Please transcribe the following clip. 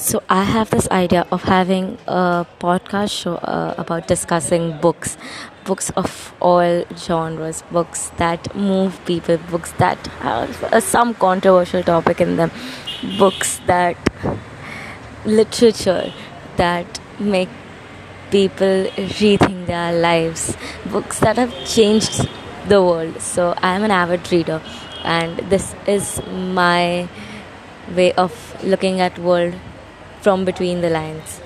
So, I have this idea of having a podcast show uh, about discussing books, books of all genres, books that move people, books that have uh, some controversial topic in them, books that literature that make people rethink their lives, books that have changed the world. So, I am an avid reader, and this is my way of looking at world from between the lines